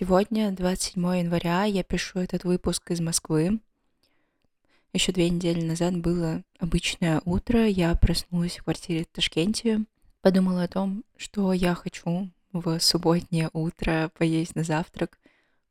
Сегодня, 27 января, я пишу этот выпуск из Москвы. Еще две недели назад было обычное утро. Я проснулась в квартире в Ташкенте. Подумала о том, что я хочу в субботнее утро поесть на завтрак.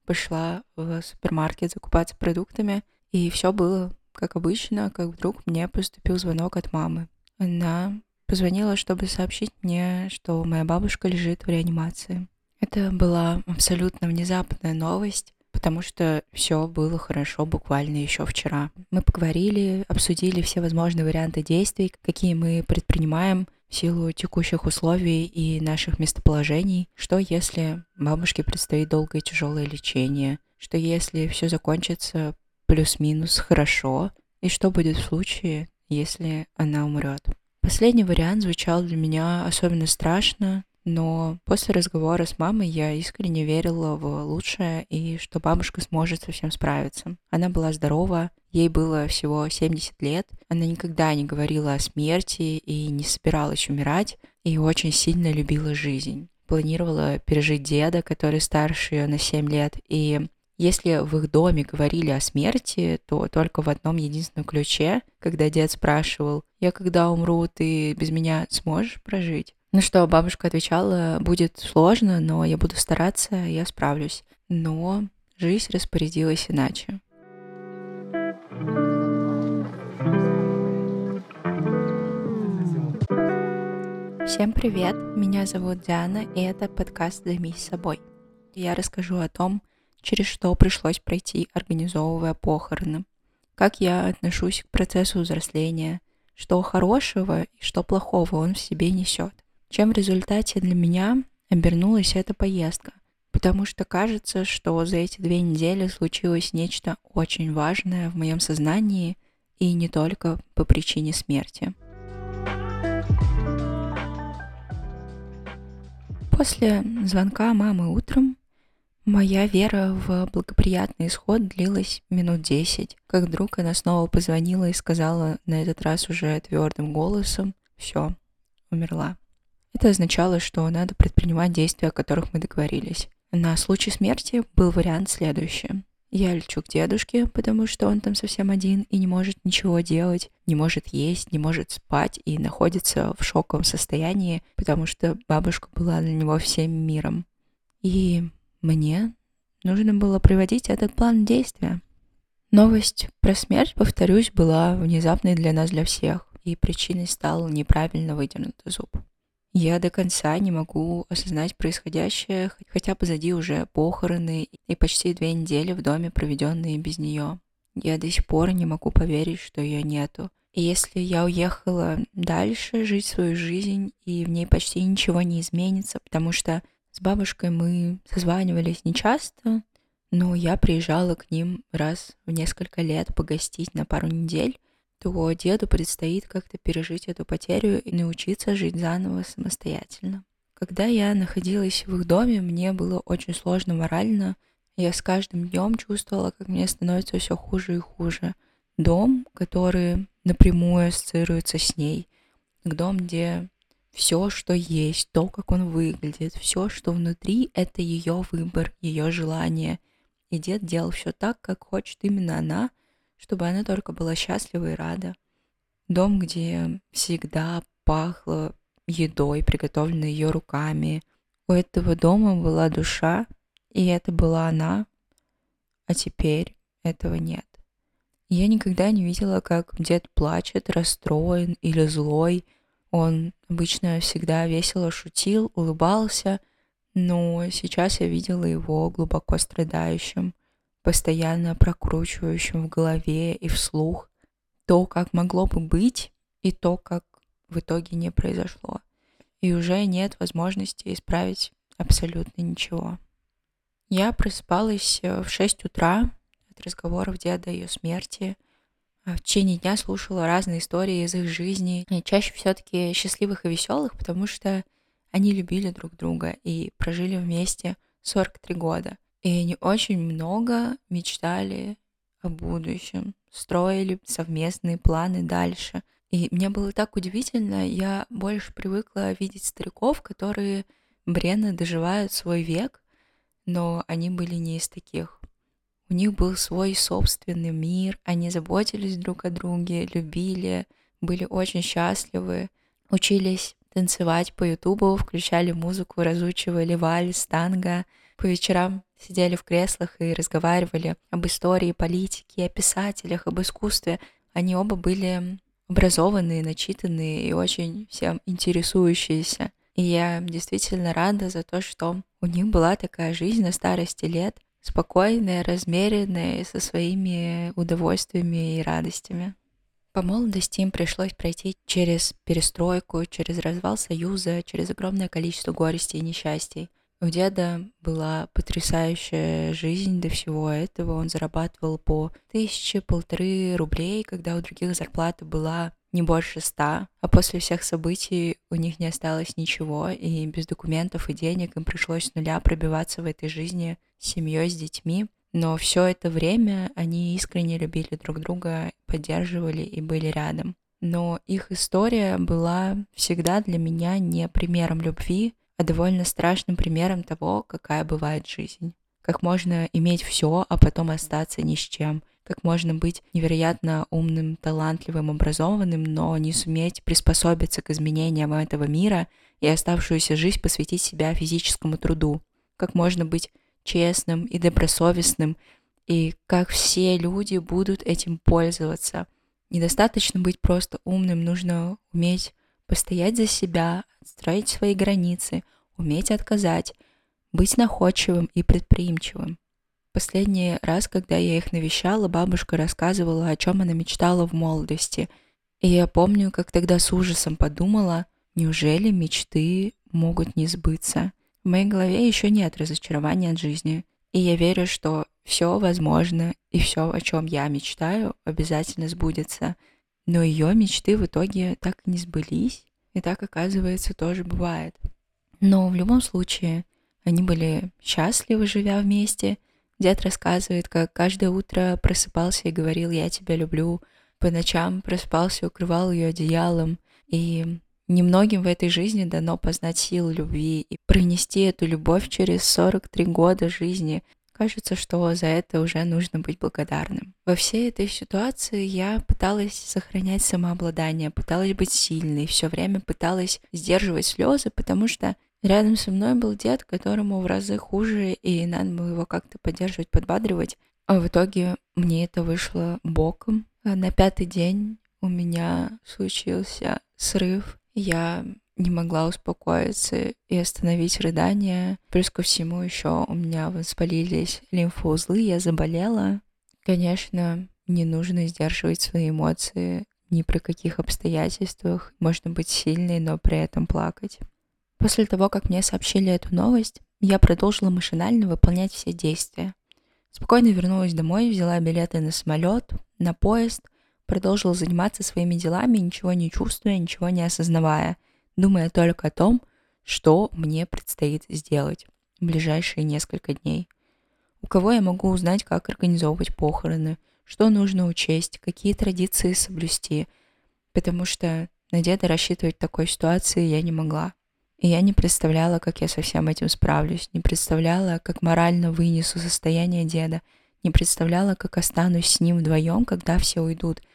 Пошла в супермаркет закупаться продуктами. И все было как обычно, как вдруг мне поступил звонок от мамы. Она позвонила, чтобы сообщить мне, что моя бабушка лежит в реанимации. Это была абсолютно внезапная новость, потому что все было хорошо буквально еще вчера. Мы поговорили, обсудили все возможные варианты действий, какие мы предпринимаем в силу текущих условий и наших местоположений. Что если бабушке предстоит долгое тяжелое лечение? Что если все закончится плюс-минус хорошо? И что будет в случае, если она умрет? Последний вариант звучал для меня особенно страшно, но после разговора с мамой я искренне верила в лучшее и что бабушка сможет со всем справиться. Она была здорова, ей было всего 70 лет, она никогда не говорила о смерти и не собиралась умирать, и очень сильно любила жизнь. Планировала пережить деда, который старше ее на 7 лет, и если в их доме говорили о смерти, то только в одном единственном ключе, когда дед спрашивал, «Я когда умру, ты без меня сможешь прожить?» Ну что, бабушка отвечала, будет сложно, но я буду стараться, я справлюсь. Но жизнь распорядилась иначе. Всем привет, меня зовут Диана, и это подкаст «Займись собой». Я расскажу о том, через что пришлось пройти, организовывая похороны, как я отношусь к процессу взросления, что хорошего и что плохого он в себе несет чем в результате для меня обернулась эта поездка. Потому что кажется, что за эти две недели случилось нечто очень важное в моем сознании и не только по причине смерти. После звонка мамы утром моя вера в благоприятный исход длилась минут десять, как вдруг она снова позвонила и сказала на этот раз уже твердым голосом «Все, умерла». Это означало, что надо предпринимать действия, о которых мы договорились. На случай смерти был вариант следующий. Я лечу к дедушке, потому что он там совсем один и не может ничего делать, не может есть, не может спать и находится в шоковом состоянии, потому что бабушка была для него всем миром. И мне нужно было приводить этот план действия. Новость про смерть, повторюсь, была внезапной для нас для всех, и причиной стал неправильно выдернутый зуб. Я до конца не могу осознать происходящее, хотя позади уже похороны и почти две недели в доме, проведенные без нее. Я до сих пор не могу поверить, что ее нету. И если я уехала дальше жить свою жизнь, и в ней почти ничего не изменится, потому что с бабушкой мы созванивались нечасто, но я приезжала к ним раз в несколько лет погостить на пару недель, то деду предстоит как-то пережить эту потерю и научиться жить заново самостоятельно. Когда я находилась в их доме, мне было очень сложно морально. Я с каждым днем чувствовала, как мне становится все хуже и хуже. Дом, который напрямую ассоциируется с ней. Дом, где все, что есть, то, как он выглядит, все, что внутри, это ее выбор, ее желание. И дед делал все так, как хочет именно она, чтобы она только была счастлива и рада. Дом, где всегда пахло едой, приготовленной ее руками. У этого дома была душа, и это была она, а теперь этого нет. Я никогда не видела, как дед плачет, расстроен или злой. Он обычно всегда весело шутил, улыбался, но сейчас я видела его глубоко страдающим – постоянно прокручивающим в голове и вслух то, как могло бы быть, и то, как в итоге не произошло. И уже нет возможности исправить абсолютно ничего. Я просыпалась э, в 6 утра от разговоров деда о ее смерти. А в течение дня слушала разные истории из их жизни, и чаще все-таки счастливых и веселых, потому что они любили друг друга и прожили вместе 43 года. И они очень много мечтали о будущем, строили совместные планы дальше. И мне было так удивительно, я больше привыкла видеть стариков, которые бренно доживают свой век, но они были не из таких. У них был свой собственный мир, они заботились друг о друге, любили, были очень счастливы, учились танцевать по ютубу, включали музыку, разучивали вальс, танго, по вечерам сидели в креслах и разговаривали об истории, политике, о писателях, об искусстве. Они оба были образованные, начитанные и очень всем интересующиеся. И я действительно рада за то, что у них была такая жизнь на старости лет, спокойная, размеренная, со своими удовольствиями и радостями. По молодости им пришлось пройти через перестройку, через развал Союза, через огромное количество горестей и несчастий. У деда была потрясающая жизнь до всего этого. Он зарабатывал по тысяче, полторы рублей, когда у других зарплата была не больше ста. А после всех событий у них не осталось ничего, и без документов и денег им пришлось с нуля пробиваться в этой жизни с семьей, с детьми. Но все это время они искренне любили друг друга, поддерживали и были рядом. Но их история была всегда для меня не примером любви, а довольно страшным примером того, какая бывает жизнь. Как можно иметь все, а потом остаться ни с чем. Как можно быть невероятно умным, талантливым, образованным, но не суметь приспособиться к изменениям этого мира и оставшуюся жизнь посвятить себя физическому труду. Как можно быть честным и добросовестным, и как все люди будут этим пользоваться. Недостаточно быть просто умным, нужно уметь постоять за себя, отстроить свои границы, уметь отказать, быть находчивым и предприимчивым. Последний раз, когда я их навещала, бабушка рассказывала, о чем она мечтала в молодости. И я помню, как тогда с ужасом подумала, неужели мечты могут не сбыться? В моей голове еще нет разочарования от жизни. И я верю, что все возможно, и все, о чем я мечтаю, обязательно сбудется. Но ее мечты в итоге так и не сбылись, и так, оказывается, тоже бывает. Но в любом случае, они были счастливы, живя вместе. Дед рассказывает, как каждое утро просыпался и говорил «я тебя люблю», по ночам просыпался и укрывал ее одеялом. И немногим в этой жизни дано познать силу любви и пронести эту любовь через 43 года жизни, Кажется, что за это уже нужно быть благодарным. Во всей этой ситуации я пыталась сохранять самообладание, пыталась быть сильной, все время пыталась сдерживать слезы, потому что рядом со мной был дед, которому в разы хуже, и надо было его как-то поддерживать, подбадривать. А в итоге мне это вышло боком. А на пятый день у меня случился срыв. Я не могла успокоиться и остановить рыдания. Плюс ко всему еще у меня воспалились лимфоузлы, я заболела. Конечно, не нужно сдерживать свои эмоции ни при каких обстоятельствах. Можно быть сильной, но при этом плакать. После того, как мне сообщили эту новость, я продолжила машинально выполнять все действия. Спокойно вернулась домой, взяла билеты на самолет, на поезд, продолжила заниматься своими делами, ничего не чувствуя, ничего не осознавая – думая только о том, что мне предстоит сделать в ближайшие несколько дней. У кого я могу узнать, как организовывать похороны, что нужно учесть, какие традиции соблюсти, потому что на деда рассчитывать такой ситуации я не могла. И я не представляла, как я со всем этим справлюсь, не представляла, как морально вынесу состояние деда, не представляла, как останусь с ним вдвоем, когда все уйдут —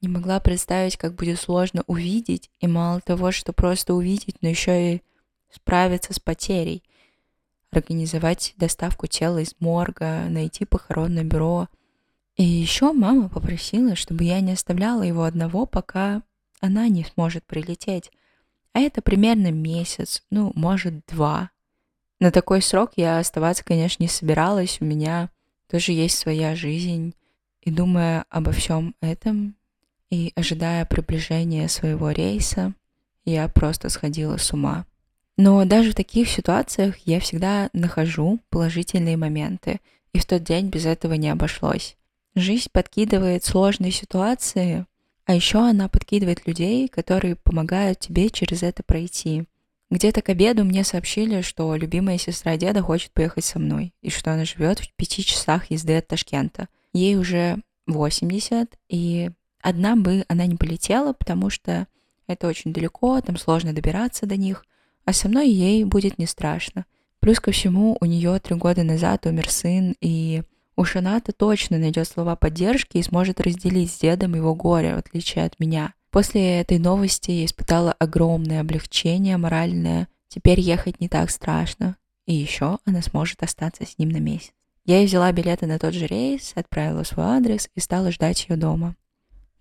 не могла представить, как будет сложно увидеть, и мало того, что просто увидеть, но еще и справиться с потерей, организовать доставку тела из морга, найти похоронное бюро. И еще мама попросила, чтобы я не оставляла его одного, пока она не сможет прилететь. А это примерно месяц, ну, может, два. На такой срок я оставаться, конечно, не собиралась. У меня тоже есть своя жизнь. И думая обо всем этом, и, ожидая приближения своего рейса, я просто сходила с ума. Но даже в таких ситуациях я всегда нахожу положительные моменты, и в тот день без этого не обошлось. Жизнь подкидывает сложные ситуации, а еще она подкидывает людей, которые помогают тебе через это пройти. Где-то к обеду мне сообщили, что любимая сестра деда хочет поехать со мной, и что она живет в пяти часах езды от Ташкента. Ей уже 80, и Одна бы она не полетела, потому что это очень далеко, там сложно добираться до них, а со мной ей будет не страшно. Плюс ко всему, у нее три года назад умер сын, и уж она-то точно найдет слова поддержки и сможет разделить с дедом его горе, в отличие от меня. После этой новости я испытала огромное облегчение моральное. Теперь ехать не так страшно. И еще она сможет остаться с ним на месяц. Я и взяла билеты на тот же рейс, отправила свой адрес и стала ждать ее дома.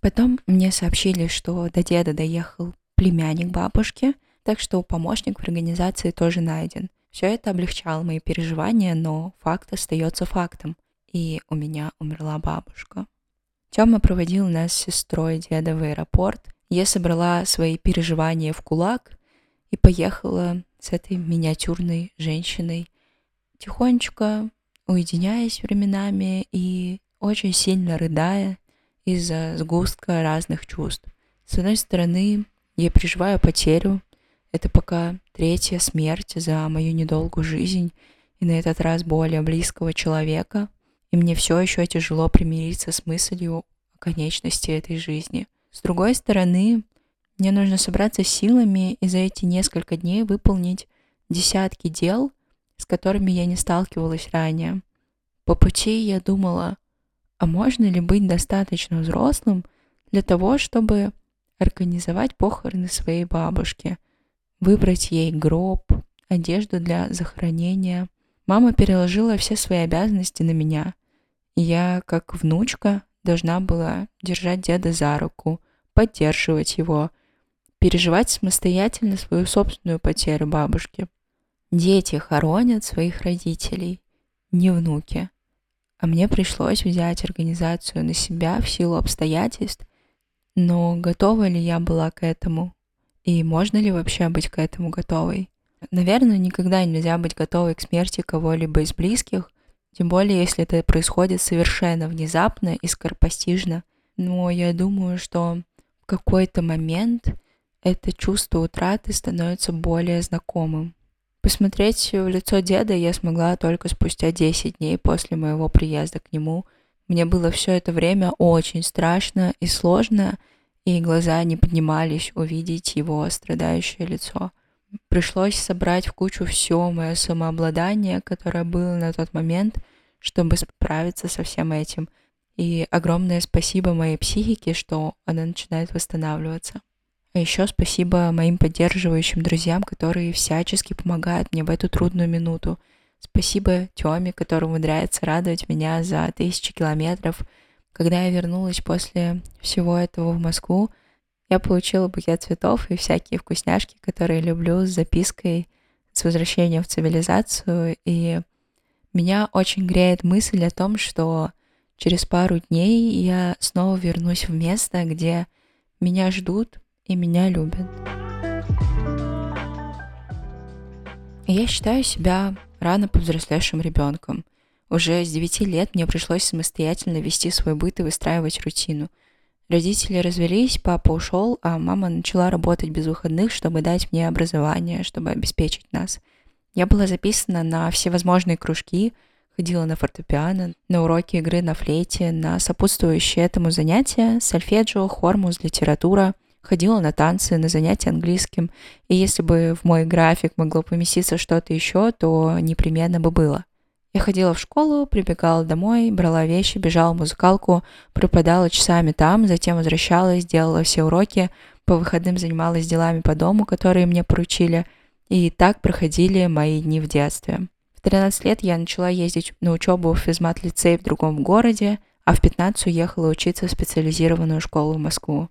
Потом мне сообщили, что до деда доехал племянник бабушки, так что помощник в организации тоже найден. Все это облегчало мои переживания, но факт остается фактом. И у меня умерла бабушка. Тёма проводил нас с сестрой деда в аэропорт. Я собрала свои переживания в кулак и поехала с этой миниатюрной женщиной, тихонечко уединяясь временами и очень сильно рыдая из-за сгустка разных чувств. С одной стороны, я переживаю потерю, это пока третья смерть за мою недолгую жизнь и на этот раз более близкого человека, и мне все еще тяжело примириться с мыслью о конечности этой жизни. С другой стороны, мне нужно собраться силами и за эти несколько дней выполнить десятки дел, с которыми я не сталкивалась ранее. По пути я думала, а можно ли быть достаточно взрослым для того, чтобы организовать похороны своей бабушки, выбрать ей гроб, одежду для захоронения. Мама переложила все свои обязанности на меня. Я, как внучка, должна была держать деда за руку, поддерживать его, переживать самостоятельно свою собственную потерю бабушки. Дети хоронят своих родителей, не внуки. А мне пришлось взять организацию на себя в силу обстоятельств, но готова ли я была к этому? И можно ли вообще быть к этому готовой? Наверное, никогда нельзя быть готовой к смерти кого-либо из близких, тем более, если это происходит совершенно внезапно и скоропостижно. Но я думаю, что в какой-то момент это чувство утраты становится более знакомым. Посмотреть в лицо деда я смогла только спустя 10 дней после моего приезда к нему. Мне было все это время очень страшно и сложно, и глаза не поднимались увидеть его страдающее лицо. Пришлось собрать в кучу все мое самообладание, которое было на тот момент, чтобы справиться со всем этим. И огромное спасибо моей психике, что она начинает восстанавливаться. А еще спасибо моим поддерживающим друзьям, которые всячески помогают мне в эту трудную минуту. Спасибо Тёме, который умудряется радовать меня за тысячи километров – когда я вернулась после всего этого в Москву, я получила букет цветов и всякие вкусняшки, которые люблю, с запиской с возвращением в цивилизацию. И меня очень греет мысль о том, что через пару дней я снова вернусь в место, где меня ждут и меня любят. я считаю себя рано повзрослевшим ребенком — уже с 9 лет мне пришлось самостоятельно вести свой быт и выстраивать рутину. Родители развелись, папа ушел, а мама начала работать без выходных, чтобы дать мне образование, чтобы обеспечить нас. Я была записана на всевозможные кружки, ходила на фортепиано, на уроки игры на флейте, на сопутствующие этому занятия, сольфеджио, хормус, литература, ходила на танцы, на занятия английским, и если бы в мой график могло поместиться что-то еще, то непременно бы было – я ходила в школу, прибегала домой, брала вещи, бежала в музыкалку, пропадала часами там, затем возвращалась, делала все уроки, по выходным занималась делами по дому, которые мне поручили, и так проходили мои дни в детстве. В 13 лет я начала ездить на учебу в физмат-лицей в другом городе, а в 15 уехала учиться в специализированную школу в Москву.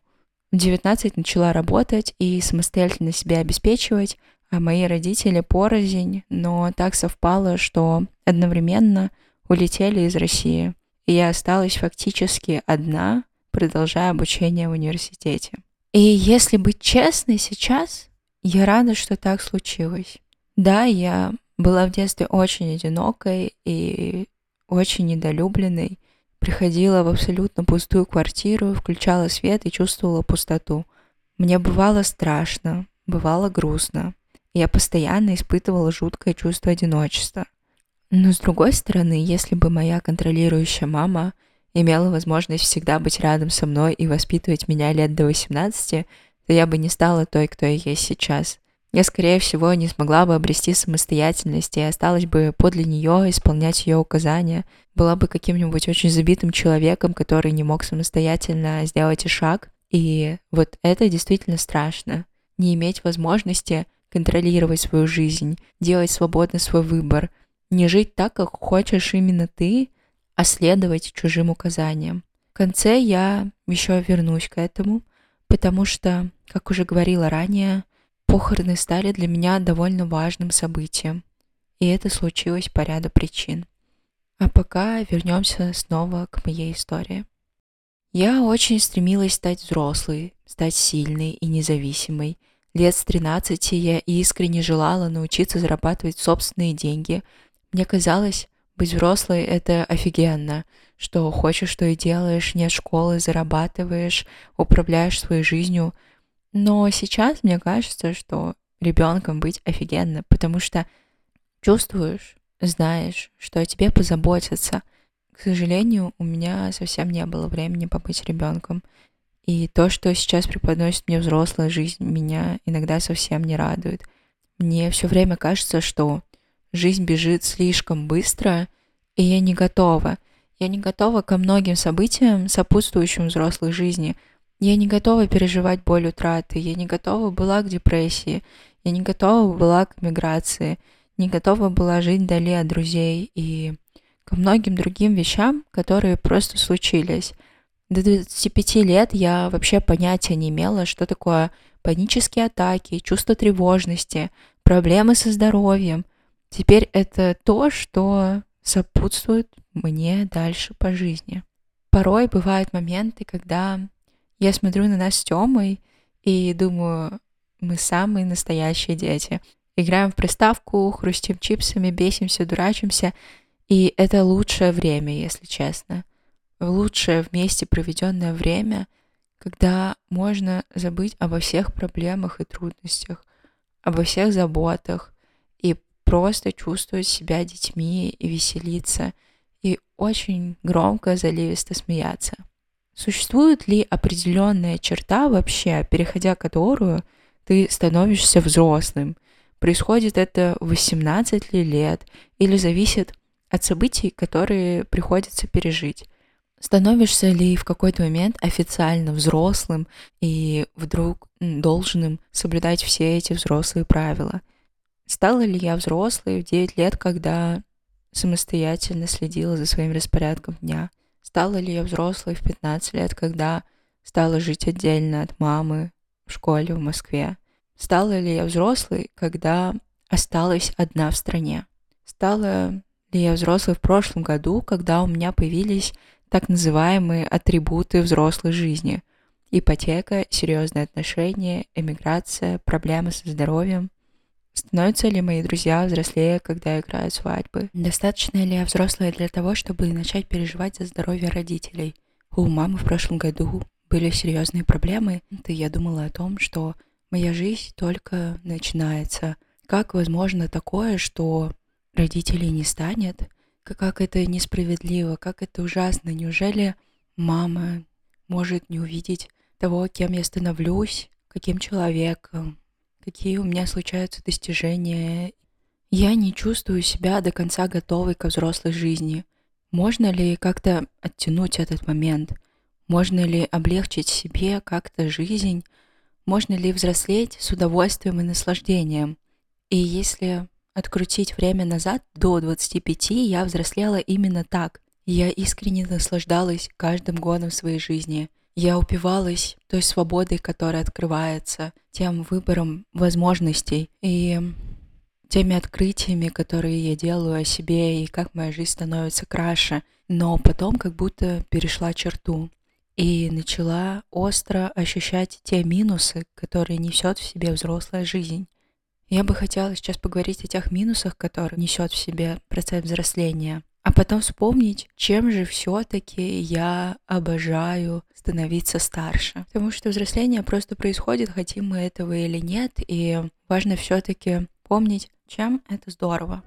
В 19 начала работать и самостоятельно себя обеспечивать, а мои родители порознь, но так совпало, что одновременно улетели из России, и я осталась фактически одна, продолжая обучение в университете. И если быть честной сейчас, я рада, что так случилось. Да, я была в детстве очень одинокой и очень недолюбленной, приходила в абсолютно пустую квартиру, включала свет и чувствовала пустоту. Мне бывало страшно, бывало грустно. Я постоянно испытывала жуткое чувство одиночества. Но с другой стороны, если бы моя контролирующая мама имела возможность всегда быть рядом со мной и воспитывать меня лет до 18, то я бы не стала той, кто я есть сейчас. Я, скорее всего, не смогла бы обрести самостоятельность и осталась бы подле нее исполнять ее указания, была бы каким-нибудь очень забитым человеком, который не мог самостоятельно сделать и шаг. И вот это действительно страшно. Не иметь возможности контролировать свою жизнь, делать свободно свой выбор, не жить так, как хочешь именно ты, а следовать чужим указаниям. В конце я еще вернусь к этому, потому что, как уже говорила ранее, Похороны стали для меня довольно важным событием, и это случилось по ряду причин. А пока вернемся снова к моей истории. Я очень стремилась стать взрослой, стать сильной и независимой. Лет с 13 я искренне желала научиться зарабатывать собственные деньги. Мне казалось, быть взрослой — это офигенно, что хочешь, что и делаешь, нет школы, зарабатываешь, управляешь своей жизнью — но сейчас мне кажется, что ребенком быть офигенно, потому что чувствуешь, знаешь, что о тебе позаботятся. К сожалению, у меня совсем не было времени побыть ребенком. И то, что сейчас преподносит мне взрослая жизнь, меня иногда совсем не радует. Мне все время кажется, что жизнь бежит слишком быстро, и я не готова. Я не готова ко многим событиям, сопутствующим взрослой жизни – я не готова переживать боль утраты, я не готова была к депрессии, я не готова была к миграции, не готова была жить вдали от друзей и ко многим другим вещам, которые просто случились. До 25 лет я вообще понятия не имела, что такое панические атаки, чувство тревожности, проблемы со здоровьем. Теперь это то, что сопутствует мне дальше по жизни. Порой бывают моменты, когда я смотрю на нас с Тёмой и думаю, мы самые настоящие дети. Играем в приставку, хрустим чипсами, бесимся, дурачимся. И это лучшее время, если честно. Лучшее вместе проведенное время, когда можно забыть обо всех проблемах и трудностях, обо всех заботах и просто чувствовать себя детьми и веселиться, и очень громко, заливисто смеяться. Существует ли определенная черта вообще, переходя которую ты становишься взрослым? Происходит это в 18 ли лет или зависит от событий, которые приходится пережить? Становишься ли в какой-то момент официально взрослым и вдруг должным соблюдать все эти взрослые правила? Стала ли я взрослой в 9 лет, когда самостоятельно следила за своим распорядком дня – Стала ли я взрослой в 15 лет, когда стала жить отдельно от мамы в школе в Москве? Стала ли я взрослой, когда осталась одна в стране? Стала ли я взрослой в прошлом году, когда у меня появились так называемые атрибуты взрослой жизни? Ипотека, серьезные отношения, эмиграция, проблемы со здоровьем. Становятся ли мои друзья взрослее, когда играют свадьбы? Достаточно ли я взрослая для того, чтобы начать переживать за здоровье родителей? У мамы в прошлом году были серьезные проблемы, и я думала о том, что моя жизнь только начинается. Как возможно такое, что родителей не станет? Как это несправедливо, как это ужасно. Неужели мама может не увидеть того, кем я становлюсь, каким человеком, какие у меня случаются достижения. Я не чувствую себя до конца готовой к взрослой жизни. Можно ли как-то оттянуть этот момент? Можно ли облегчить себе как-то жизнь? Можно ли взрослеть с удовольствием и наслаждением? И если открутить время назад, до 25 я взрослела именно так. Я искренне наслаждалась каждым годом своей жизни – я упивалась той свободой, которая открывается, тем выбором возможностей и теми открытиями, которые я делаю о себе и как моя жизнь становится краше. Но потом как будто перешла черту и начала остро ощущать те минусы, которые несет в себе взрослая жизнь. Я бы хотела сейчас поговорить о тех минусах, которые несет в себе процесс взросления потом вспомнить, чем же все-таки я обожаю становиться старше. Потому что взросление просто происходит, хотим мы этого или нет, и важно все-таки помнить, чем это здорово.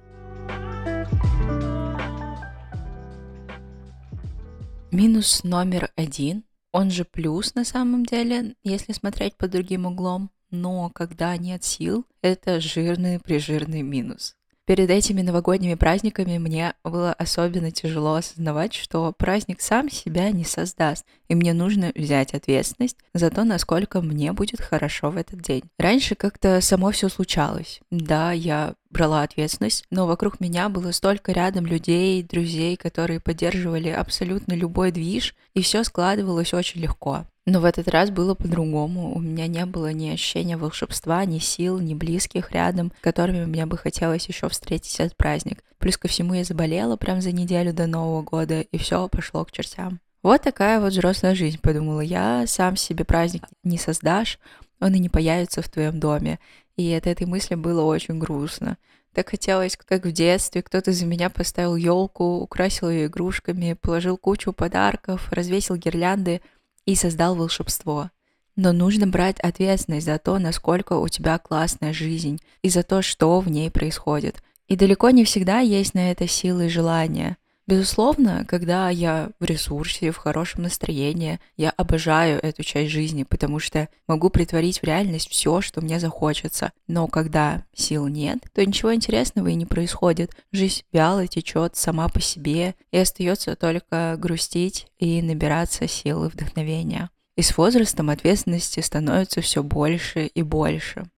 Минус номер один, он же плюс на самом деле, если смотреть под другим углом, но когда нет сил, это жирный-прижирный минус. Перед этими новогодними праздниками мне было особенно тяжело осознавать, что праздник сам себя не создаст, и мне нужно взять ответственность за то, насколько мне будет хорошо в этот день. Раньше как-то само все случалось. Да, я брала ответственность, но вокруг меня было столько рядом людей, друзей, которые поддерживали абсолютно любой движ, и все складывалось очень легко. Но в этот раз было по-другому. У меня не было ни ощущения волшебства, ни сил, ни близких рядом, которыми мне бы хотелось еще встретить этот праздник. Плюс ко всему я заболела прям за неделю до Нового года, и все пошло к чертям. Вот такая вот взрослая жизнь, подумала я. Сам себе праздник не создашь, он и не появится в твоем доме. И от этой мысли было очень грустно. Так хотелось, как в детстве, кто-то за меня поставил елку, украсил ее игрушками, положил кучу подарков, развесил гирлянды — и создал волшебство. Но нужно брать ответственность за то, насколько у тебя классная жизнь и за то, что в ней происходит. И далеко не всегда есть на это силы и желания. Безусловно, когда я в ресурсе, в хорошем настроении, я обожаю эту часть жизни, потому что могу притворить в реальность все, что мне захочется. Но когда сил нет, то ничего интересного и не происходит. Жизнь вяло течет сама по себе, и остается только грустить и набираться сил и вдохновения. И с возрастом ответственности становится все больше и больше.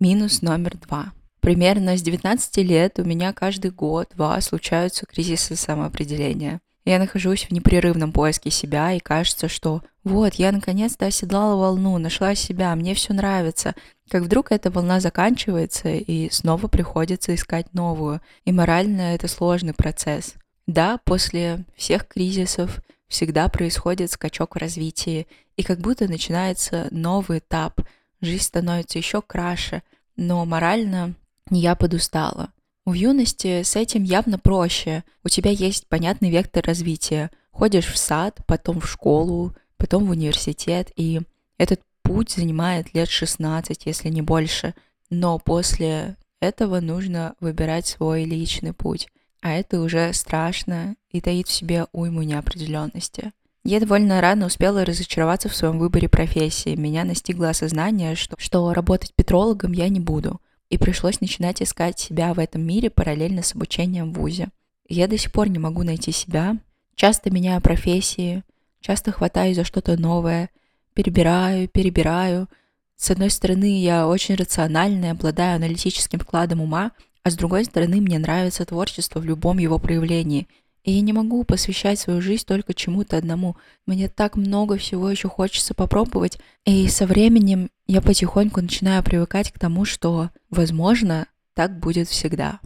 Минус номер два – Примерно с 19 лет у меня каждый год-два случаются кризисы самоопределения. Я нахожусь в непрерывном поиске себя, и кажется, что вот, я наконец-то оседлала волну, нашла себя, мне все нравится. Как вдруг эта волна заканчивается, и снова приходится искать новую. И морально это сложный процесс. Да, после всех кризисов всегда происходит скачок в развитии, и как будто начинается новый этап. Жизнь становится еще краше, но морально я подустала. В юности с этим явно проще. У тебя есть понятный вектор развития. Ходишь в сад, потом в школу, потом в университет, и этот путь занимает лет 16, если не больше. Но после этого нужно выбирать свой личный путь. А это уже страшно и таит в себе уйму неопределенности. Я довольно рано успела разочароваться в своем выборе профессии. Меня настигло осознание, что, что работать петрологом я не буду и пришлось начинать искать себя в этом мире параллельно с обучением в ВУЗе. Я до сих пор не могу найти себя, часто меняю профессии, часто хватаюсь за что-то новое, перебираю, перебираю. С одной стороны, я очень рациональная, обладаю аналитическим складом ума, а с другой стороны, мне нравится творчество в любом его проявлении – и я не могу посвящать свою жизнь только чему-то одному. Мне так много всего еще хочется попробовать. И со временем я потихоньку начинаю привыкать к тому, что, возможно, так будет всегда.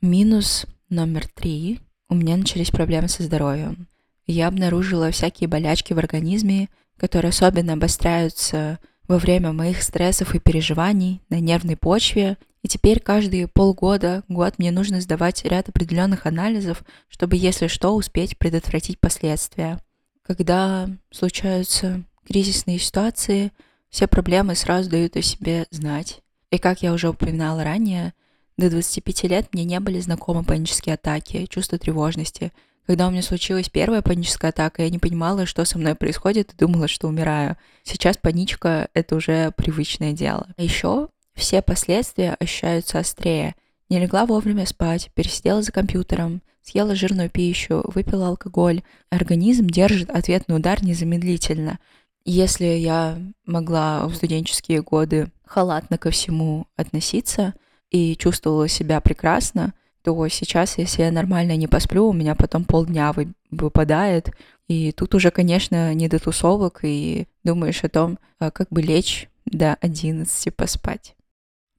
Минус номер три. У меня начались проблемы со здоровьем. Я обнаружила всякие болячки в организме, которые особенно обостряются во время моих стрессов и переживаний на нервной почве и теперь каждые полгода, год мне нужно сдавать ряд определенных анализов, чтобы, если что, успеть предотвратить последствия. Когда случаются кризисные ситуации, все проблемы сразу дают о себе знать. И как я уже упоминала ранее, до 25 лет мне не были знакомы панические атаки, чувство тревожности. Когда у меня случилась первая паническая атака, я не понимала, что со мной происходит, и думала, что умираю. Сейчас паничка — это уже привычное дело. А еще все последствия ощущаются острее. Не легла вовремя спать, пересидела за компьютером, съела жирную пищу, выпила алкоголь. Организм держит ответный удар незамедлительно. Если я могла в студенческие годы халатно ко всему относиться и чувствовала себя прекрасно, то сейчас, если я нормально не посплю, у меня потом полдня выпадает. И тут уже, конечно, не до тусовок, и думаешь о том, а как бы лечь до 11 поспать.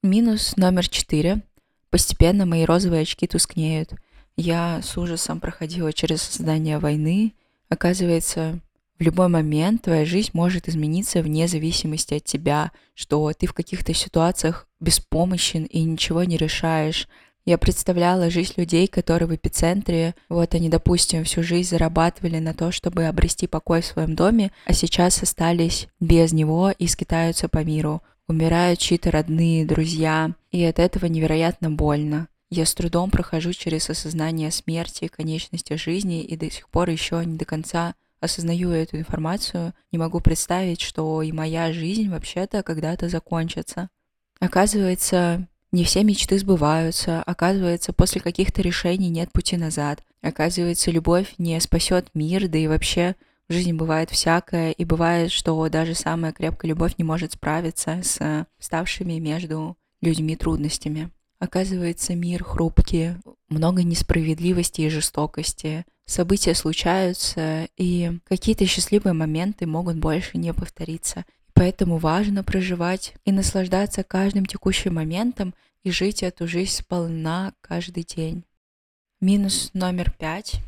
Минус номер четыре. Постепенно мои розовые очки тускнеют. Я с ужасом проходила через создание войны. Оказывается, в любой момент твоя жизнь может измениться вне зависимости от тебя, что ты в каких-то ситуациях беспомощен и ничего не решаешь. Я представляла жизнь людей, которые в эпицентре, вот они, допустим, всю жизнь зарабатывали на то, чтобы обрести покой в своем доме, а сейчас остались без него и скитаются по миру умирают чьи-то родные, друзья, и от этого невероятно больно. Я с трудом прохожу через осознание смерти, конечности жизни и до сих пор еще не до конца осознаю эту информацию, не могу представить, что и моя жизнь вообще-то когда-то закончится. Оказывается, не все мечты сбываются, оказывается, после каких-то решений нет пути назад. Оказывается, любовь не спасет мир, да и вообще в жизни бывает всякое, и бывает, что даже самая крепкая любовь не может справиться с ставшими между людьми трудностями. Оказывается, мир хрупкий, много несправедливости и жестокости. События случаются, и какие-то счастливые моменты могут больше не повториться. Поэтому важно проживать и наслаждаться каждым текущим моментом и жить эту жизнь сполна каждый день. Минус номер пять.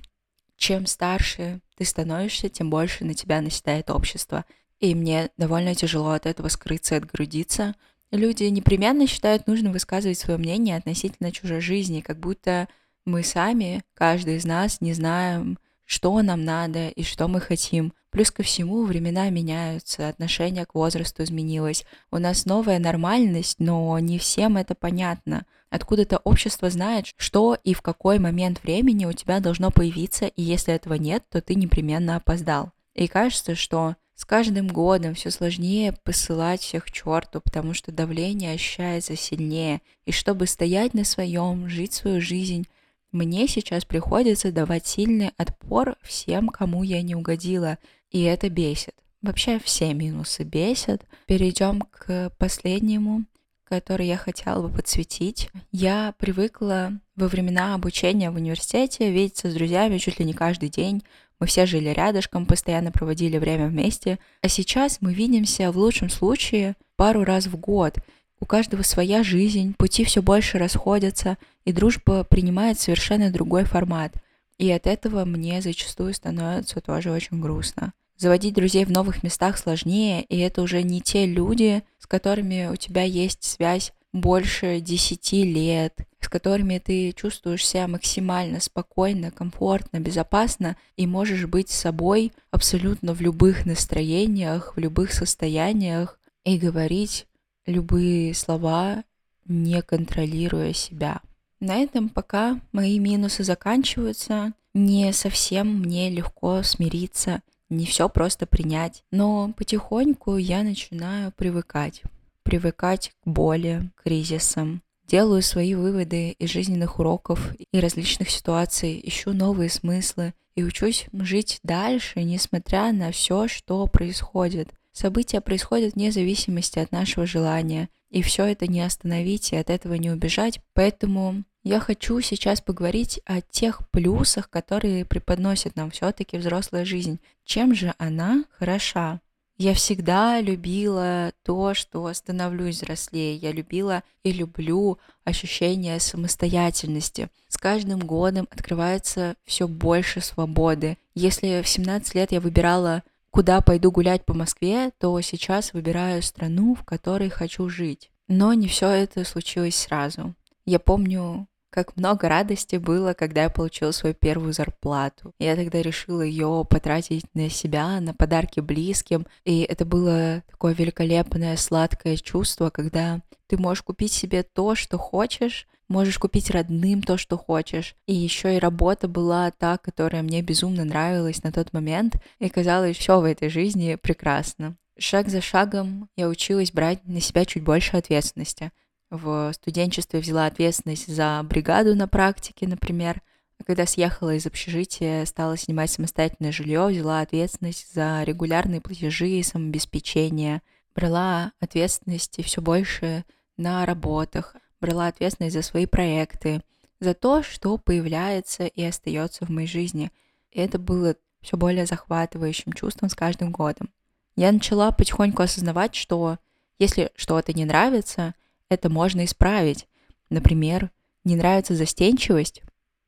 Чем старше ты становишься, тем больше на тебя наседает общество. И мне довольно тяжело от этого скрыться и отгрудиться. Люди непременно считают нужным высказывать свое мнение относительно чужой жизни, как будто мы сами, каждый из нас, не знаем, что нам надо и что мы хотим. Плюс ко всему времена меняются, отношение к возрасту изменилось. У нас новая нормальность, но не всем это понятно. Откуда-то общество знает, что и в какой момент времени у тебя должно появиться, и если этого нет, то ты непременно опоздал. И кажется, что с каждым годом все сложнее посылать всех к черту, потому что давление ощущается сильнее. И чтобы стоять на своем, жить свою жизнь, мне сейчас приходится давать сильный отпор всем, кому я не угодила, и это бесит. Вообще все минусы бесят. Перейдем к последнему который я хотела бы подсветить. Я привыкла во времена обучения в университете видеться с друзьями чуть ли не каждый день. Мы все жили рядышком, постоянно проводили время вместе. А сейчас мы видимся в лучшем случае пару раз в год. У каждого своя жизнь, пути все больше расходятся, и дружба принимает совершенно другой формат. И от этого мне зачастую становится тоже очень грустно. Заводить друзей в новых местах сложнее, и это уже не те люди, с которыми у тебя есть связь больше десяти лет, с которыми ты чувствуешь себя максимально спокойно, комфортно, безопасно и можешь быть собой абсолютно в любых настроениях, в любых состояниях и говорить любые слова, не контролируя себя. На этом пока мои минусы заканчиваются. Не совсем мне легко смириться не все просто принять. Но потихоньку я начинаю привыкать. Привыкать к боли, к кризисам. Делаю свои выводы из жизненных уроков и различных ситуаций, ищу новые смыслы и учусь жить дальше, несмотря на все, что происходит. События происходят вне зависимости от нашего желания, и все это не остановить и от этого не убежать. Поэтому я хочу сейчас поговорить о тех плюсах, которые преподносит нам все-таки взрослая жизнь. Чем же она хороша? Я всегда любила то, что становлюсь взрослее. Я любила и люблю ощущение самостоятельности. С каждым годом открывается все больше свободы. Если в 17 лет я выбирала, куда пойду гулять по Москве, то сейчас выбираю страну, в которой хочу жить. Но не все это случилось сразу. Я помню, как много радости было, когда я получила свою первую зарплату. Я тогда решила ее потратить на себя, на подарки близким. И это было такое великолепное, сладкое чувство, когда ты можешь купить себе то, что хочешь, можешь купить родным то, что хочешь. И еще и работа была та, которая мне безумно нравилась на тот момент, и казалось, все в этой жизни прекрасно. Шаг за шагом я училась брать на себя чуть больше ответственности в студенчестве взяла ответственность за бригаду на практике, например. А когда съехала из общежития, стала снимать самостоятельное жилье, взяла ответственность за регулярные платежи и самообеспечение. Брала ответственности все больше на работах, брала ответственность за свои проекты, за то, что появляется и остается в моей жизни. И это было все более захватывающим чувством с каждым годом. Я начала потихоньку осознавать, что если что-то не нравится, это можно исправить. Например, не нравится застенчивость,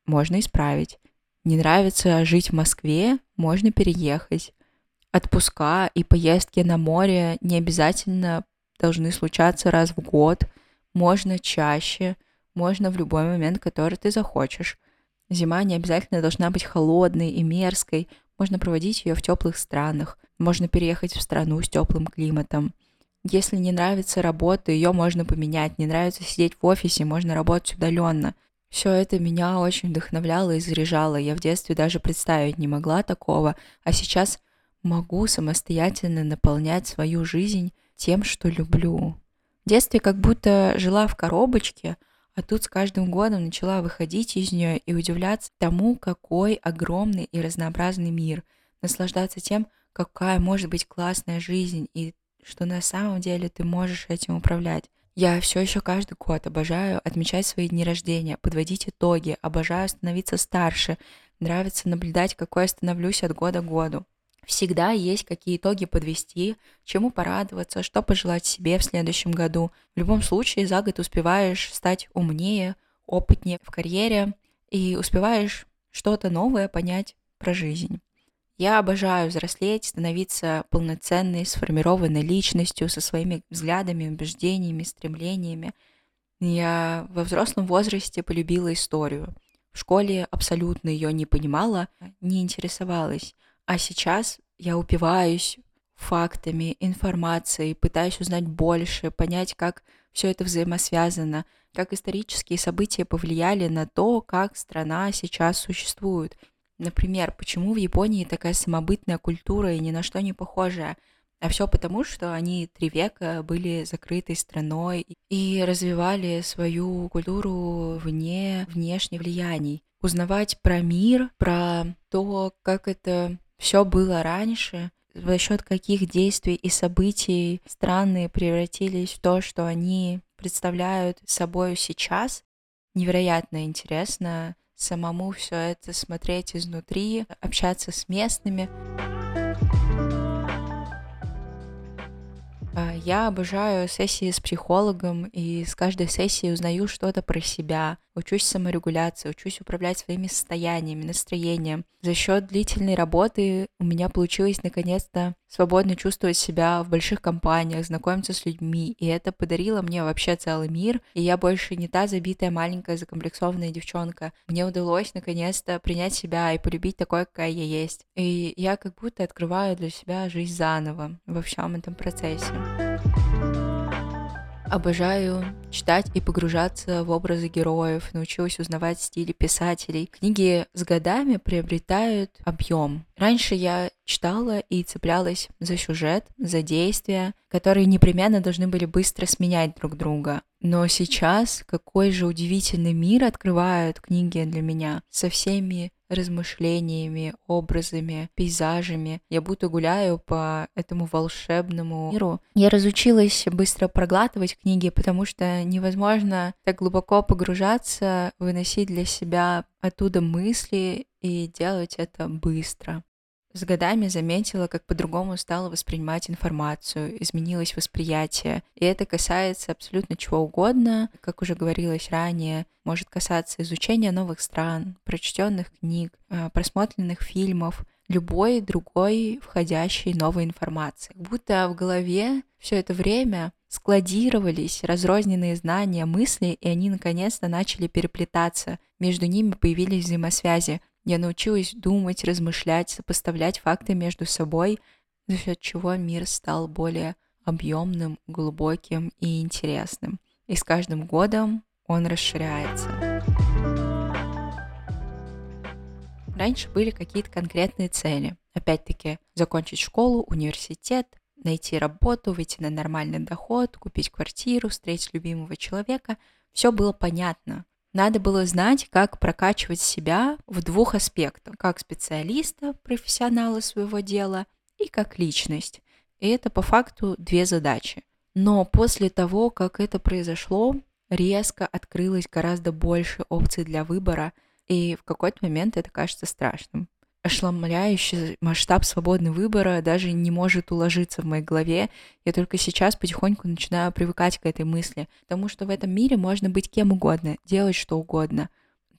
можно исправить. Не нравится жить в Москве, можно переехать. Отпуска и поездки на море не обязательно должны случаться раз в год. Можно чаще, можно в любой момент, который ты захочешь. Зима не обязательно должна быть холодной и мерзкой. Можно проводить ее в теплых странах. Можно переехать в страну с теплым климатом. Если не нравится работа, ее можно поменять. Не нравится сидеть в офисе, можно работать удаленно. Все это меня очень вдохновляло и заряжало. Я в детстве даже представить не могла такого, а сейчас могу самостоятельно наполнять свою жизнь тем, что люблю. В детстве как будто жила в коробочке, а тут с каждым годом начала выходить из нее и удивляться тому, какой огромный и разнообразный мир, наслаждаться тем, какая может быть классная жизнь и что на самом деле ты можешь этим управлять. Я все еще каждый год обожаю отмечать свои дни рождения, подводить итоги, обожаю становиться старше, нравится наблюдать, какой я становлюсь от года к году. Всегда есть какие итоги подвести, чему порадоваться, что пожелать себе в следующем году. В любом случае за год успеваешь стать умнее, опытнее в карьере и успеваешь что-то новое понять про жизнь. Я обожаю взрослеть, становиться полноценной, сформированной личностью со своими взглядами, убеждениями, стремлениями. Я во взрослом возрасте полюбила историю. В школе абсолютно ее не понимала, не интересовалась. А сейчас я упиваюсь фактами, информацией, пытаюсь узнать больше, понять, как все это взаимосвязано, как исторические события повлияли на то, как страна сейчас существует – Например, почему в Японии такая самобытная культура и ни на что не похожая? А все потому, что они три века были закрытой страной и развивали свою культуру вне внешних влияний. Узнавать про мир, про то, как это все было раньше, за счет каких действий и событий страны превратились в то, что они представляют собой сейчас, невероятно интересно самому все это смотреть изнутри, общаться с местными. Я обожаю сессии с психологом, и с каждой сессии узнаю что-то про себя, учусь саморегуляции, учусь управлять своими состояниями, настроением. За счет длительной работы у меня получилось наконец-то свободно чувствовать себя в больших компаниях, знакомиться с людьми, и это подарило мне вообще целый мир, и я больше не та забитая маленькая закомплексованная девчонка. Мне удалось наконец-то принять себя и полюбить такой, какая я есть. И я как будто открываю для себя жизнь заново во всем этом процессе. Обожаю читать и погружаться в образы героев, научилась узнавать стили писателей. Книги с годами приобретают объем. Раньше я читала и цеплялась за сюжет, за действия, которые непременно должны были быстро сменять друг друга. Но сейчас какой же удивительный мир открывают книги для меня со всеми размышлениями, образами, пейзажами. Я будто гуляю по этому волшебному миру. Я разучилась быстро проглатывать книги, потому что невозможно так глубоко погружаться, выносить для себя оттуда мысли и делать это быстро. С годами заметила, как по-другому стала воспринимать информацию, изменилось восприятие. И это касается абсолютно чего угодно. Как уже говорилось ранее, может касаться изучения новых стран, прочтенных книг, э, просмотренных фильмов, любой другой входящей новой информации. Будто в голове все это время складировались разрозненные знания, мысли, и они наконец-то начали переплетаться. Между ними появились взаимосвязи. Я научилась думать, размышлять, сопоставлять факты между собой, за счет чего мир стал более объемным, глубоким и интересным. И с каждым годом он расширяется. Раньше были какие-то конкретные цели. Опять-таки, закончить школу, университет, найти работу, выйти на нормальный доход, купить квартиру, встретить любимого человека. Все было понятно. Надо было знать, как прокачивать себя в двух аспектах. Как специалиста, профессионала своего дела и как личность. И это по факту две задачи. Но после того, как это произошло, резко открылось гораздо больше опций для выбора, и в какой-то момент это кажется страшным ошеломляющий масштаб свободного выбора даже не может уложиться в моей голове. Я только сейчас потихоньку начинаю привыкать к этой мысли, потому что в этом мире можно быть кем угодно, делать что угодно.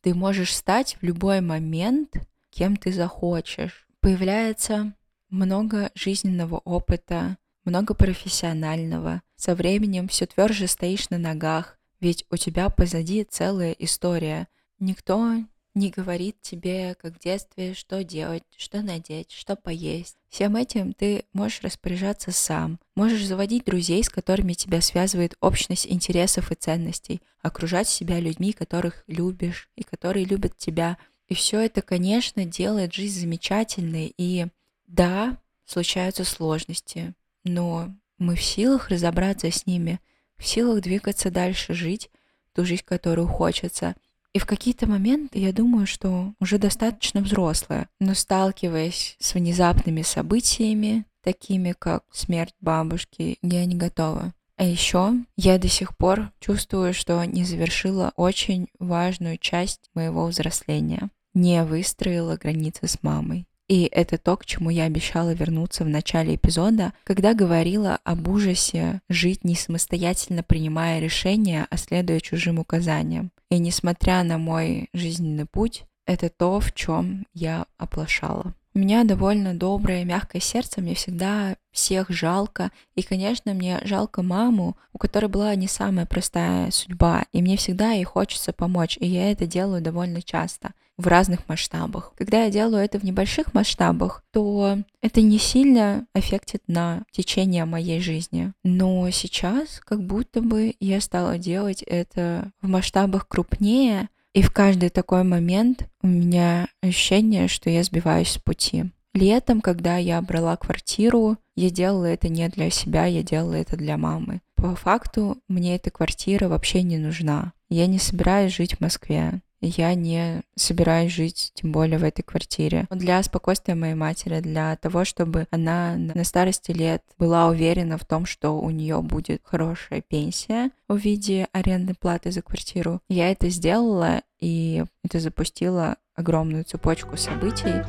Ты можешь стать в любой момент кем ты захочешь. Появляется много жизненного опыта, много профессионального. Со временем все тверже стоишь на ногах, ведь у тебя позади целая история. Никто не говорит тебе, как в детстве, что делать, что надеть, что поесть. Всем этим ты можешь распоряжаться сам. Можешь заводить друзей, с которыми тебя связывает общность интересов и ценностей, окружать себя людьми, которых любишь и которые любят тебя. И все это, конечно, делает жизнь замечательной. И да, случаются сложности, но мы в силах разобраться с ними, в силах двигаться дальше, жить ту жизнь, которую хочется. И в какие-то моменты я думаю, что уже достаточно взрослая, но сталкиваясь с внезапными событиями, такими как смерть бабушки, я не готова. А еще я до сих пор чувствую, что не завершила очень важную часть моего взросления. Не выстроила границы с мамой. И это то, к чему я обещала вернуться в начале эпизода, когда говорила об ужасе жить не самостоятельно принимая решения, а следуя чужим указаниям. И несмотря на мой жизненный путь, это то, в чем я оплошала. У меня довольно доброе, мягкое сердце, мне всегда всех жалко. И, конечно, мне жалко маму, у которой была не самая простая судьба, и мне всегда ей хочется помочь, и я это делаю довольно часто в разных масштабах. Когда я делаю это в небольших масштабах, то это не сильно аффектит на течение моей жизни. Но сейчас как будто бы я стала делать это в масштабах крупнее, и в каждый такой момент у меня ощущение, что я сбиваюсь с пути. Летом, когда я брала квартиру, я делала это не для себя, я делала это для мамы. По факту мне эта квартира вообще не нужна. Я не собираюсь жить в Москве я не собираюсь жить, тем более в этой квартире. Для спокойствия моей матери, для того, чтобы она на старости лет была уверена в том, что у нее будет хорошая пенсия в виде арендной платы за квартиру, я это сделала, и это запустило огромную цепочку событий.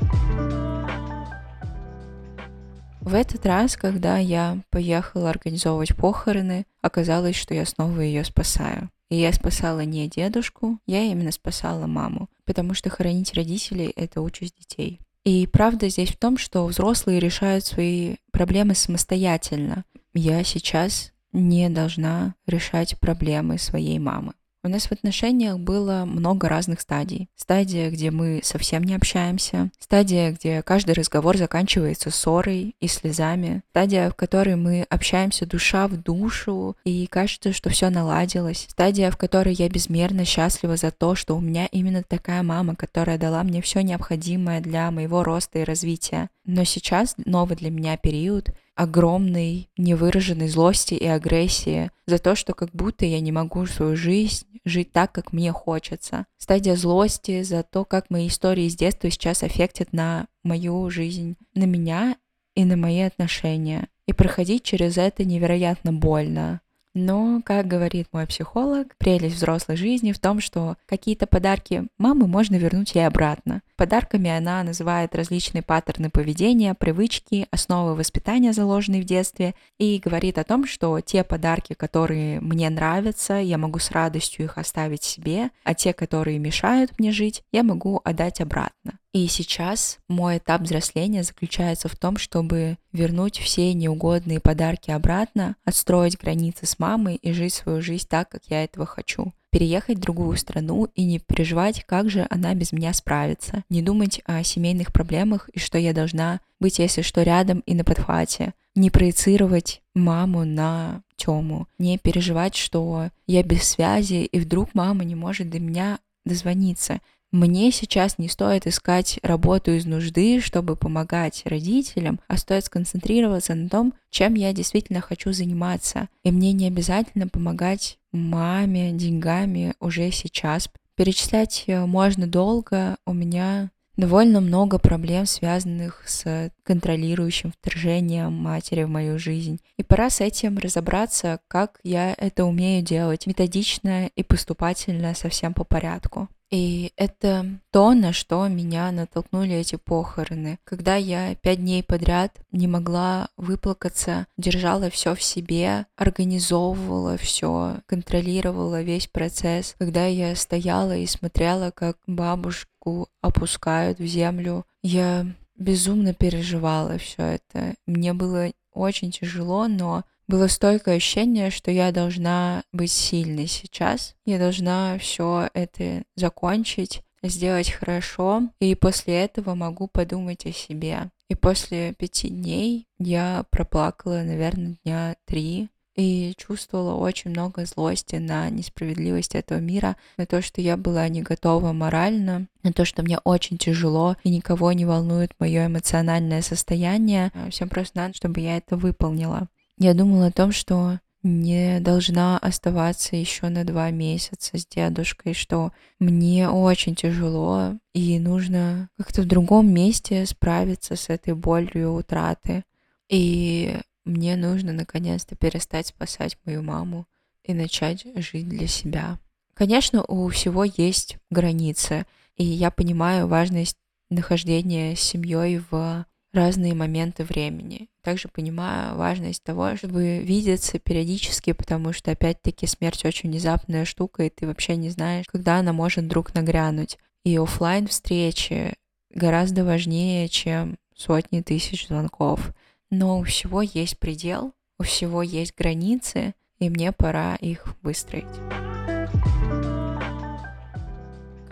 В этот раз, когда я поехала организовывать похороны, оказалось, что я снова ее спасаю. И я спасала не дедушку, я именно спасала маму, потому что хоронить родителей — это участь детей. И правда здесь в том, что взрослые решают свои проблемы самостоятельно. Я сейчас не должна решать проблемы своей мамы. У нас в отношениях было много разных стадий. Стадия, где мы совсем не общаемся. Стадия, где каждый разговор заканчивается ссорой и слезами. Стадия, в которой мы общаемся душа в душу и кажется, что все наладилось. Стадия, в которой я безмерно счастлива за то, что у меня именно такая мама, которая дала мне все необходимое для моего роста и развития. Но сейчас новый для меня период, огромной невыраженной злости и агрессии за то, что как будто я не могу свою жизнь жить так, как мне хочется. Стадия злости за то, как мои истории с детства сейчас аффектят на мою жизнь, на меня и на мои отношения. И проходить через это невероятно больно. Но, как говорит мой психолог, прелесть взрослой жизни в том, что какие-то подарки мамы можно вернуть ей обратно. Подарками она называет различные паттерны поведения, привычки, основы воспитания, заложенные в детстве, и говорит о том, что те подарки, которые мне нравятся, я могу с радостью их оставить себе, а те, которые мешают мне жить, я могу отдать обратно. И сейчас мой этап взросления заключается в том, чтобы вернуть все неугодные подарки обратно, отстроить границы с мамой и жить свою жизнь так, как я этого хочу. Переехать в другую страну и не переживать, как же она без меня справится, не думать о семейных проблемах и что я должна быть, если что, рядом и на подхвате, не проецировать маму на Тему, не переживать, что я без связи, и вдруг мама не может до меня дозвониться. Мне сейчас не стоит искать работу из нужды, чтобы помогать родителям, а стоит сконцентрироваться на том, чем я действительно хочу заниматься. И мне не обязательно помогать маме деньгами уже сейчас. Перечислять э, можно долго. У меня довольно много проблем, связанных с контролирующим вторжением матери в мою жизнь. И пора с этим разобраться, как я это умею делать методично и поступательно совсем по порядку. И это то, на что меня натолкнули эти похороны. Когда я пять дней подряд не могла выплакаться, держала все в себе, организовывала все, контролировала весь процесс. Когда я стояла и смотрела, как бабушку опускают в землю, я безумно переживала все это. Мне было очень тяжело, но было стойкое ощущение, что я должна быть сильной сейчас. Я должна все это закончить. сделать хорошо, и после этого могу подумать о себе. И после пяти дней я проплакала, наверное, дня три, и чувствовала очень много злости на несправедливость этого мира, на то, что я была не готова морально, на то, что мне очень тяжело и никого не волнует мое эмоциональное состояние. Всем просто надо, чтобы я это выполнила. Я думала о том, что не должна оставаться еще на два месяца с дедушкой, что мне очень тяжело и нужно как-то в другом месте справиться с этой болью утраты. И мне нужно наконец-то перестать спасать мою маму и начать жить для себя. Конечно, у всего есть границы, и я понимаю важность нахождения с семьей в разные моменты времени. Также понимаю важность того, чтобы видеться периодически, потому что, опять-таки, смерть очень внезапная штука, и ты вообще не знаешь, когда она может вдруг нагрянуть. И офлайн встречи гораздо важнее, чем сотни тысяч звонков. Но у всего есть предел, у всего есть границы, и мне пора их выстроить.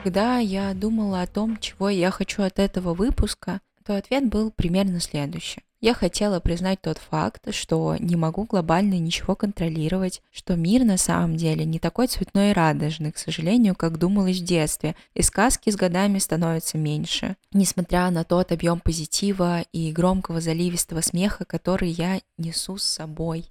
Когда я думала о том, чего я хочу от этого выпуска, то ответ был примерно следующий. Я хотела признать тот факт, что не могу глобально ничего контролировать, что мир на самом деле не такой цветной и радужный, к сожалению, как думалось в детстве, и сказки с годами становятся меньше. Несмотря на тот объем позитива и громкого заливистого смеха, который я несу с собой.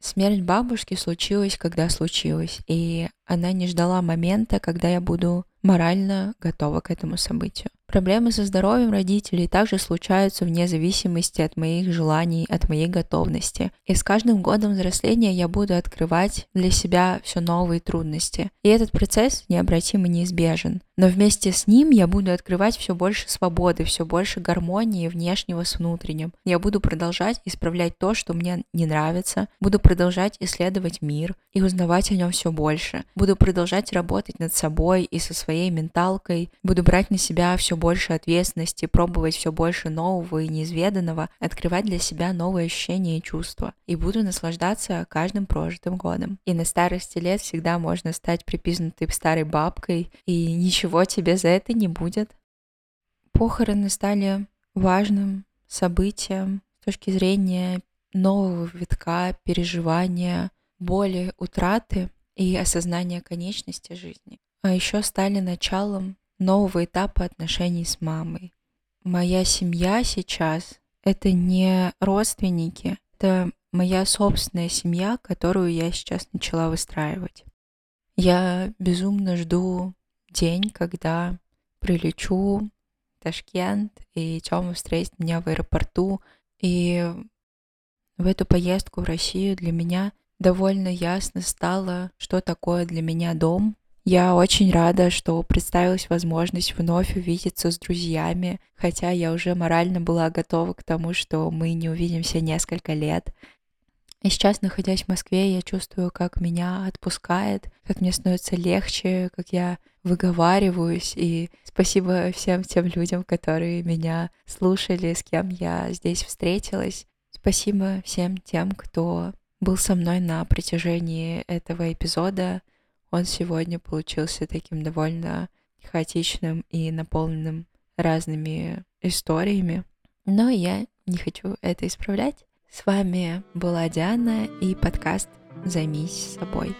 Смерть бабушки случилась, когда случилась, и она не ждала момента, когда я буду морально готова к этому событию. Проблемы со здоровьем родителей также случаются вне зависимости от моих желаний, от моей готовности. И с каждым годом взросления я буду открывать для себя все новые трудности. И этот процесс необратимо неизбежен. Но вместе с ним я буду открывать все больше свободы, все больше гармонии внешнего с внутренним. Я буду продолжать исправлять то, что мне не нравится, буду продолжать исследовать мир и узнавать о нем все больше. Буду продолжать работать над собой и со своей менталкой, буду брать на себя все больше ответственности, пробовать все больше нового и неизведанного, открывать для себя новые ощущения и чувства. И буду наслаждаться каждым прожитым годом. И на старости лет всегда можно стать припизнутой старой бабкой и ничего ничего тебе за это не будет. Похороны стали важным событием с точки зрения нового витка переживания, боли, утраты и осознания конечности жизни. А еще стали началом нового этапа отношений с мамой. Моя семья сейчас — это не родственники, это моя собственная семья, которую я сейчас начала выстраивать. Я безумно жду день, когда прилечу в Ташкент, и Тёма встретит меня в аэропорту. И в эту поездку в Россию для меня довольно ясно стало, что такое для меня дом. Я очень рада, что представилась возможность вновь увидеться с друзьями, хотя я уже морально была готова к тому, что мы не увидимся несколько лет. И сейчас, находясь в Москве, я чувствую, как меня отпускает, как мне становится легче, как я выговариваюсь. И спасибо всем тем людям, которые меня слушали, с кем я здесь встретилась. Спасибо всем тем, кто был со мной на протяжении этого эпизода. Он сегодня получился таким довольно хаотичным и наполненным разными историями. Но я не хочу это исправлять. С вами была Диана и подкаст «Займись собой».